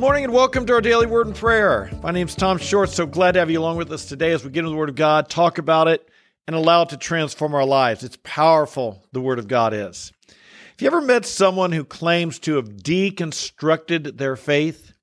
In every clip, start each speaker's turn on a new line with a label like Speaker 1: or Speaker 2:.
Speaker 1: morning and welcome to our daily word and prayer. My name is Tom Short. So glad to have you along with us today as we get into the Word of God, talk about it, and allow it to transform our lives. It's powerful, the Word of God is. Have you ever met someone who claims to have deconstructed their faith?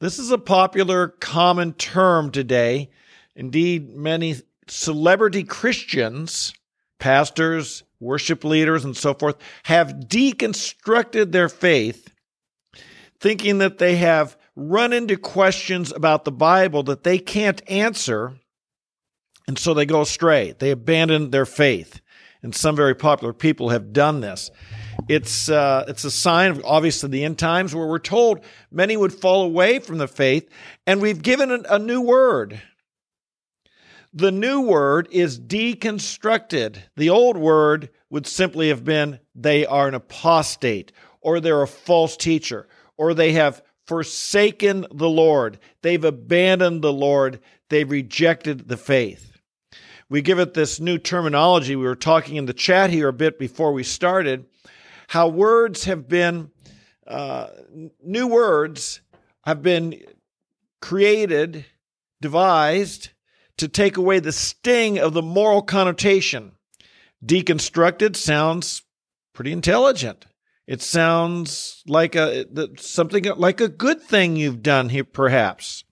Speaker 1: This is a popular, common term today. Indeed, many celebrity Christians, pastors, worship leaders, and so forth, have deconstructed their faith thinking that they have run into questions about the Bible that they can't answer. And so they go astray. They abandon their faith. And some very popular people have done this. It's, uh, it's a sign of obviously the end times where we're told many would fall away from the faith, and we've given a, a new word. The new word is deconstructed. The old word would simply have been they are an apostate or they're a false teacher or they have forsaken the Lord. They've abandoned the Lord. They've rejected the faith. We give it this new terminology. We were talking in the chat here a bit before we started how words have been, uh, new words have been created, devised to take away the sting of the moral connotation. Deconstructed sounds pretty intelligent. It sounds like a something like a good thing you've done here, perhaps.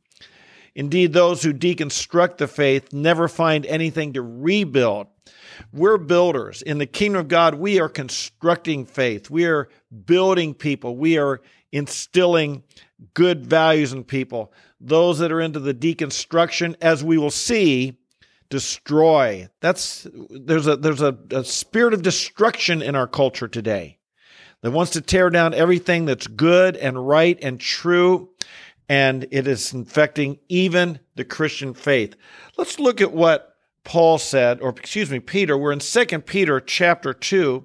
Speaker 1: Indeed, those who deconstruct the faith never find anything to rebuild. We're builders. In the kingdom of God, we are constructing faith. We are building people. We are instilling good values in people. Those that are into the deconstruction, as we will see, destroy. That's there's a there's a, a spirit of destruction in our culture today that wants to tear down everything that's good and right and true, and it is infecting even the Christian faith. Let's look at what Paul said, or excuse me, Peter. We're in 2 Peter chapter 2.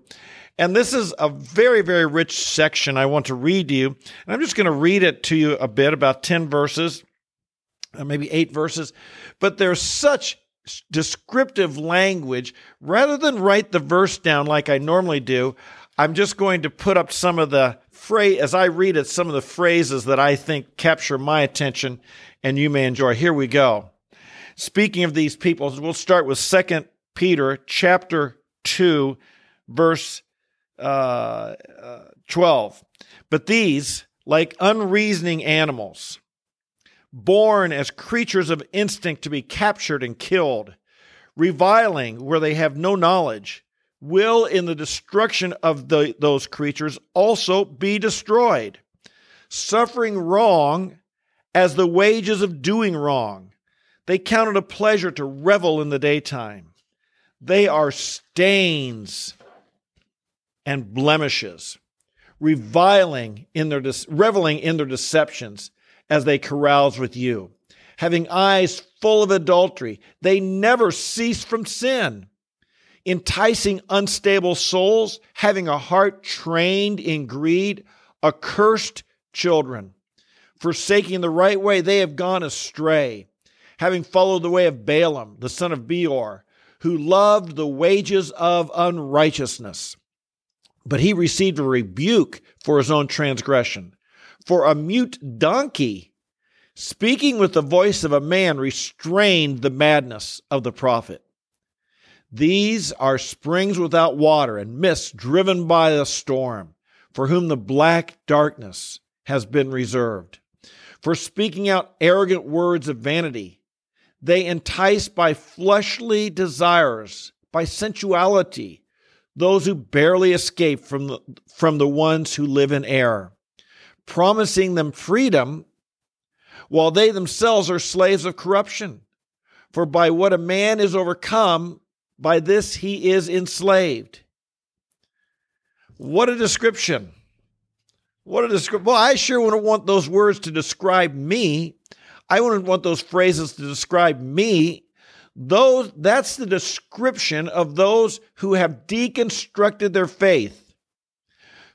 Speaker 1: And this is a very, very rich section I want to read to you. And I'm just going to read it to you a bit, about 10 verses, maybe eight verses. But there's such descriptive language. Rather than write the verse down like I normally do, I'm just going to put up some of the phrase as I read it, some of the phrases that I think capture my attention and you may enjoy. Here we go. Speaking of these people, we'll start with Second Peter chapter 2, verse uh, uh, 12. But these, like unreasoning animals, born as creatures of instinct to be captured and killed, reviling where they have no knowledge, will in the destruction of the, those creatures also be destroyed, suffering wrong as the wages of doing wrong. They count it a pleasure to revel in the daytime. They are stains and blemishes, reviling in their reveling in their deceptions as they carouse with you, having eyes full of adultery. They never cease from sin enticing unstable souls, having a heart trained in greed, accursed children. Forsaking the right way, they have gone astray, having followed the way of Balaam, the son of Beor, who loved the wages of unrighteousness. But he received a rebuke for his own transgression. For a mute donkey, speaking with the voice of a man, restrained the madness of the prophet. These are springs without water and mists driven by the storm, for whom the black darkness has been reserved. For speaking out arrogant words of vanity, they entice by fleshly desires, by sensuality, those who barely escape from the, from the ones who live in error, promising them freedom while they themselves are slaves of corruption. For by what a man is overcome, by this he is enslaved. What a description. What a description. Well, I sure wouldn't want those words to describe me. I wouldn't want those phrases to describe me. Those, that's the description of those who have deconstructed their faith,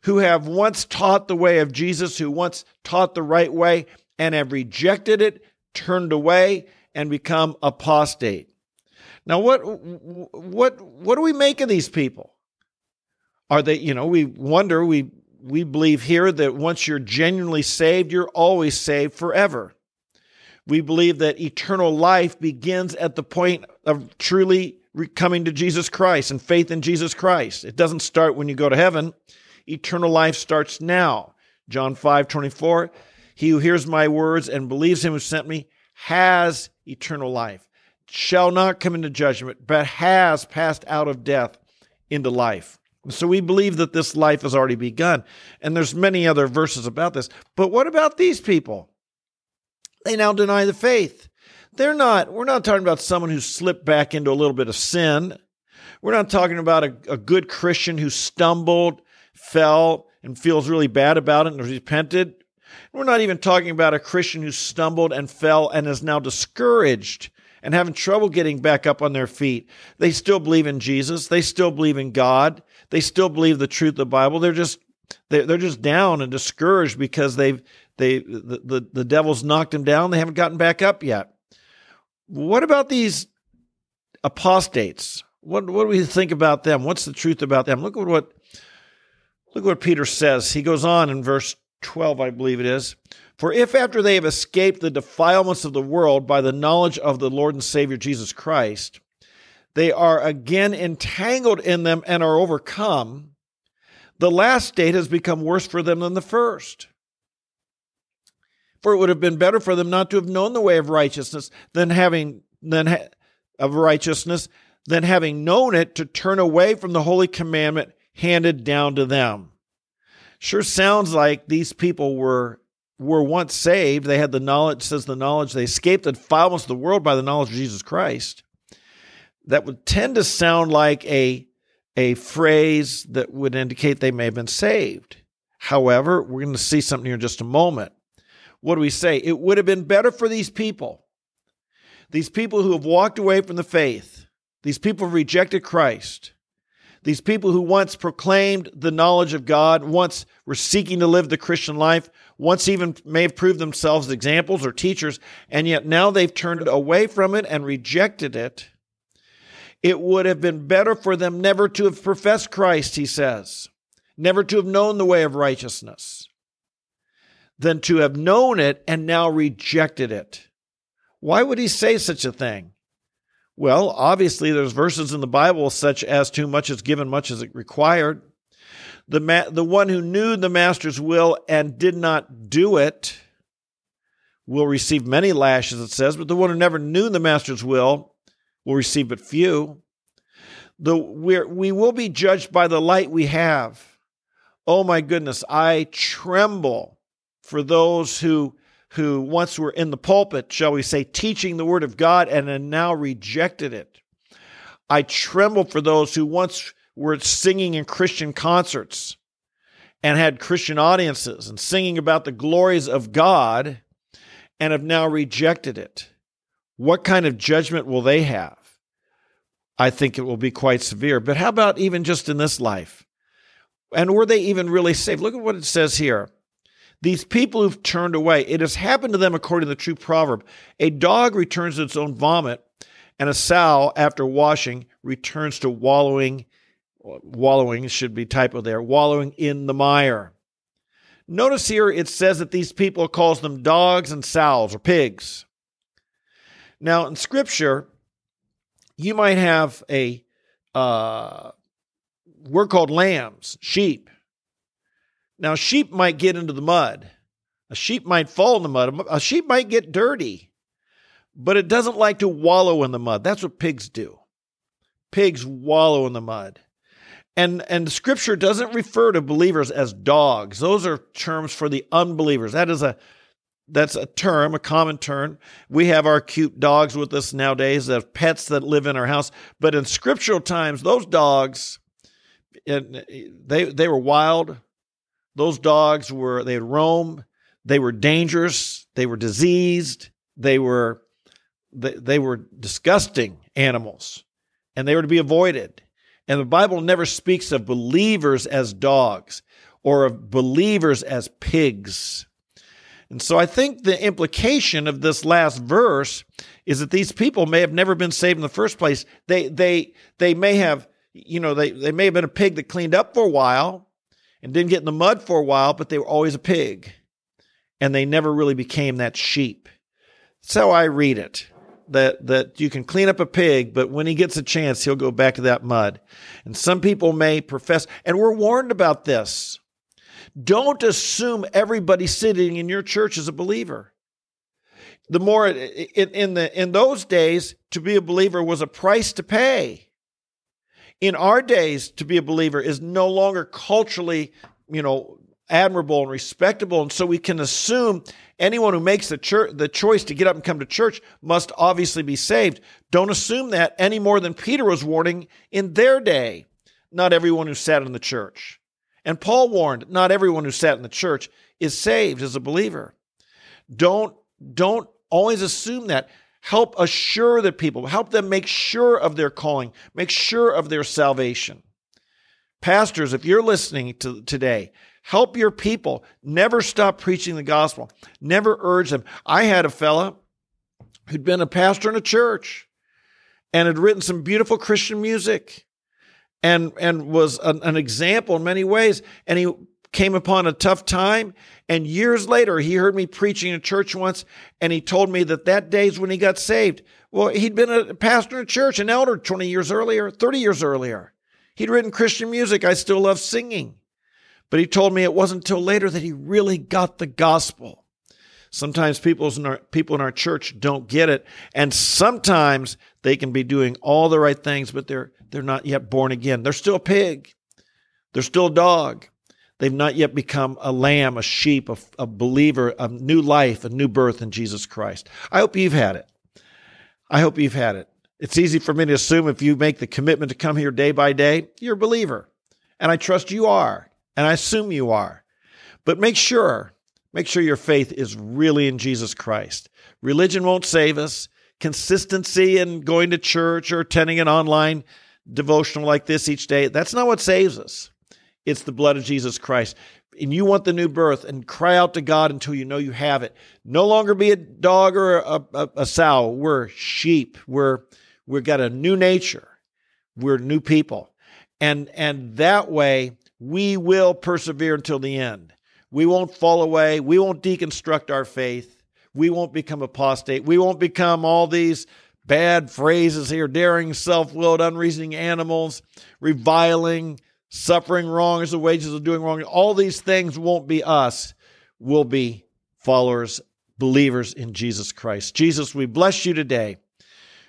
Speaker 1: who have once taught the way of Jesus, who once taught the right way, and have rejected it, turned away, and become apostate. Now, what what what do we make of these people? Are they, you know, we wonder, we we believe here that once you're genuinely saved, you're always saved forever. We believe that eternal life begins at the point of truly coming to Jesus Christ and faith in Jesus Christ. It doesn't start when you go to heaven. Eternal life starts now. John 5 24, he who hears my words and believes him who sent me has eternal life, shall not come into judgment, but has passed out of death into life. So we believe that this life has already begun. And there's many other verses about this. But what about these people? They now deny the faith. They're not, we're not talking about someone who slipped back into a little bit of sin. We're not talking about a, a good Christian who stumbled, fell, and feels really bad about it and repented. We're not even talking about a Christian who stumbled and fell and is now discouraged and having trouble getting back up on their feet. They still believe in Jesus. They still believe in God. They still believe the truth of the Bible. They're just they're, just down and discouraged because they've they the, the, the devil's knocked them down. They haven't gotten back up yet. What about these apostates? What what do we think about them? What's the truth about them? Look at what look what Peter says. He goes on in verse 12, I believe it is. For if after they have escaped the defilements of the world by the knowledge of the Lord and Savior Jesus Christ, they are again entangled in them and are overcome, the last state has become worse for them than the first. For it would have been better for them not to have known the way of righteousness than having than ha- of righteousness than having known it to turn away from the holy commandment handed down to them. Sure sounds like these people were were once saved. They had the knowledge, says the knowledge, they escaped the defilements of the world by the knowledge of Jesus Christ. That would tend to sound like a, a phrase that would indicate they may have been saved. However, we're going to see something here in just a moment. What do we say? It would have been better for these people, these people who have walked away from the faith, these people who rejected Christ, these people who once proclaimed the knowledge of God, once were seeking to live the Christian life, once even may have proved themselves examples or teachers, and yet now they've turned away from it and rejected it. It would have been better for them never to have professed Christ, he says, never to have known the way of righteousness, than to have known it and now rejected it. Why would he say such a thing? Well, obviously, there's verses in the Bible such as too much is given, much is required. The, ma- the one who knew the master's will and did not do it will receive many lashes, it says, but the one who never knew the master's will will receive but few. The, we're, we will be judged by the light we have. Oh my goodness, I tremble for those who who once were in the pulpit, shall we say, teaching the word of God and have now rejected it. I tremble for those who once were singing in Christian concerts and had Christian audiences and singing about the glories of God and have now rejected it. What kind of judgment will they have? I think it will be quite severe. But how about even just in this life? And were they even really saved? Look at what it says here. These people who've turned away, it has happened to them according to the true proverb. A dog returns to its own vomit, and a sow, after washing, returns to wallowing. Wallowing should be typo there, wallowing in the mire. Notice here it says that these people calls them dogs and sows or pigs. Now in Scripture, you might have a uh, we're called lambs, sheep. Now, sheep might get into the mud. A sheep might fall in the mud. A sheep might get dirty, but it doesn't like to wallow in the mud. That's what pigs do. Pigs wallow in the mud. And, and scripture doesn't refer to believers as dogs. Those are terms for the unbelievers. That is a that's a term, a common term. We have our cute dogs with us nowadays, the pets that live in our house. But in scriptural times, those dogs, they they were wild. Those dogs were, they had roam, they were dangerous, they were diseased, they were, they, they were disgusting animals, and they were to be avoided. And the Bible never speaks of believers as dogs or of believers as pigs. And so I think the implication of this last verse is that these people may have never been saved in the first place. They they they may have, you know, they, they may have been a pig that cleaned up for a while, and didn't get in the mud for a while, but they were always a pig. And they never really became that sheep. That's how I read it. That that you can clean up a pig, but when he gets a chance, he'll go back to that mud. And some people may profess, and we're warned about this. Don't assume everybody sitting in your church is a believer. The more in, in the in those days, to be a believer was a price to pay. In our days, to be a believer is no longer culturally, you know, admirable and respectable, and so we can assume anyone who makes the church the choice to get up and come to church must obviously be saved. Don't assume that any more than Peter was warning in their day. Not everyone who sat in the church. And Paul warned, not everyone who sat in the church is saved as a believer. Don't, don't always assume that. Help assure the people, help them make sure of their calling, make sure of their salvation. Pastors, if you're listening to today, help your people. Never stop preaching the gospel. Never urge them. I had a fella who'd been a pastor in a church and had written some beautiful Christian music and and was an, an example in many ways. And he came upon a tough time. And years later, he heard me preaching in church once, and he told me that that day's when he got saved. Well, he'd been a pastor in church, an elder 20 years earlier, 30 years earlier. He'd written Christian music. I still love singing. But he told me it wasn't until later that he really got the gospel. Sometimes people in our, people in our church don't get it. And sometimes they can be doing all the right things, but they're they're not yet born again. They're still a pig. They're still a dog. They've not yet become a lamb, a sheep, a, a believer, a new life, a new birth in Jesus Christ. I hope you've had it. I hope you've had it. It's easy for me to assume if you make the commitment to come here day by day, you're a believer. And I trust you are. And I assume you are. But make sure, make sure your faith is really in Jesus Christ. Religion won't save us. Consistency in going to church or attending an online devotional like this each day. That's not what saves us. It's the blood of Jesus Christ. And you want the new birth and cry out to God until you know you have it. No longer be a dog or a, a, a sow. We're sheep. We're we've got a new nature. We're new people. And and that way we will persevere until the end. We won't fall away. We won't deconstruct our faith. We won't become apostate. We won't become all these bad phrases here daring, self willed, unreasoning animals, reviling, suffering wrong is the wages of doing wrong. All these things won't be us. We'll be followers, believers in Jesus Christ. Jesus, we bless you today.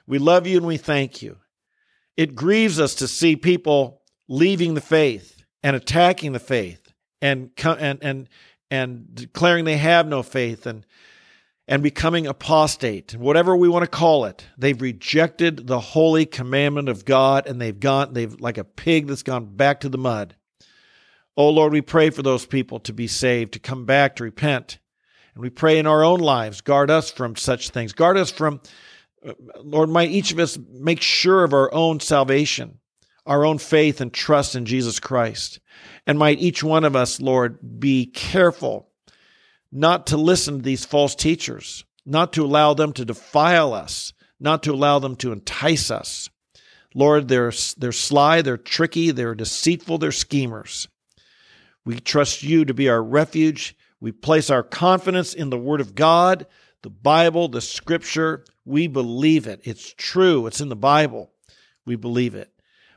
Speaker 1: We love you and we thank you. It grieves us to see people leaving the faith and attacking the faith and and and and declaring they have no faith and and becoming apostate, whatever we want to call it. They've rejected the holy commandment of God and they've gone, they've like a pig that's gone back to the mud. Oh Lord, we pray for those people to be saved, to come back, to repent. And we pray in our own lives, guard us from such things. Guard us from, uh, Lord, might each of us make sure of our own salvation, our own faith and trust in Jesus Christ. And might each one of us, Lord, be careful not to listen to these false teachers, not to allow them to defile us, not to allow them to entice us. Lord, they're, they're sly, they're tricky, they're deceitful, they're schemers. We trust you to be our refuge. We place our confidence in the Word of God, the Bible, the Scripture. We believe it. It's true. It's in the Bible. We believe it.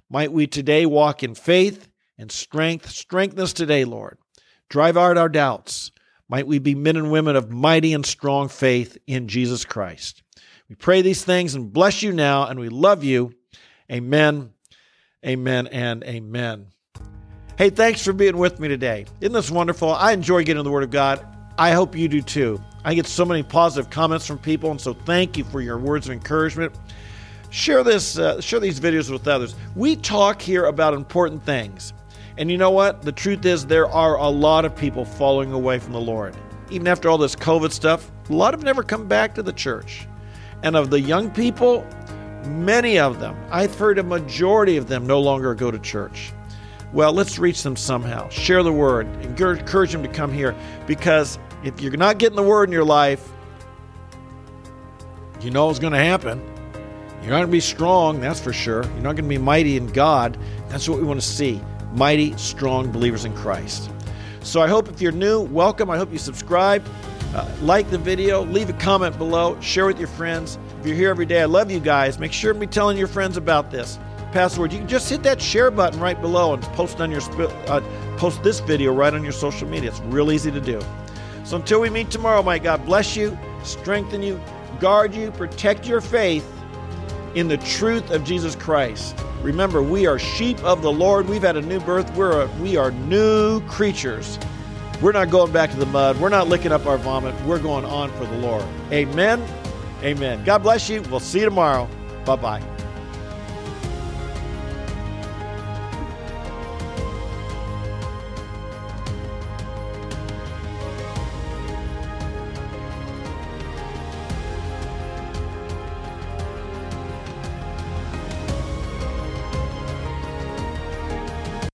Speaker 1: Might we today walk in faith and strength. Strengthen us today, Lord. Drive out our doubts. Might we be men and women of mighty and strong faith in Jesus Christ. We pray these things and bless you now, and we love you. Amen, amen, and amen. Hey, thanks for being with me today. Isn't this wonderful? I enjoy getting the Word of God. I hope you do too. I get so many positive comments from people, and so thank you for your words of encouragement. Share this, uh, share these videos with others. We talk here about important things. And you know what? The truth is, there are a lot of people falling away from the Lord. Even after all this COVID stuff, a lot of them never come back to the church. And of the young people, many of them, I've heard a majority of them no longer go to church. Well, let's reach them somehow. Share the word. Encourage them to come here because if you're not getting the word in your life, you know what's going to happen. You're not going to be strong, that's for sure. You're not going to be mighty in God. That's what we want to see mighty, strong believers in Christ. So I hope if you're new, welcome. I hope you subscribe, uh, like the video, leave a comment below, share with your friends. If you're here every day, I love you guys. Make sure to be telling your friends about this password. You can just hit that share button right below and post on your uh, post this video right on your social media. It's real easy to do. So until we meet tomorrow, my God bless you, strengthen you, guard you, protect your faith in the truth of Jesus Christ. Remember, we are sheep of the Lord. We've had a new birth. We're a, we are new creatures. We're not going back to the mud. We're not licking up our vomit. We're going on for the Lord. Amen. Amen. God bless you. We'll see you tomorrow. Bye bye.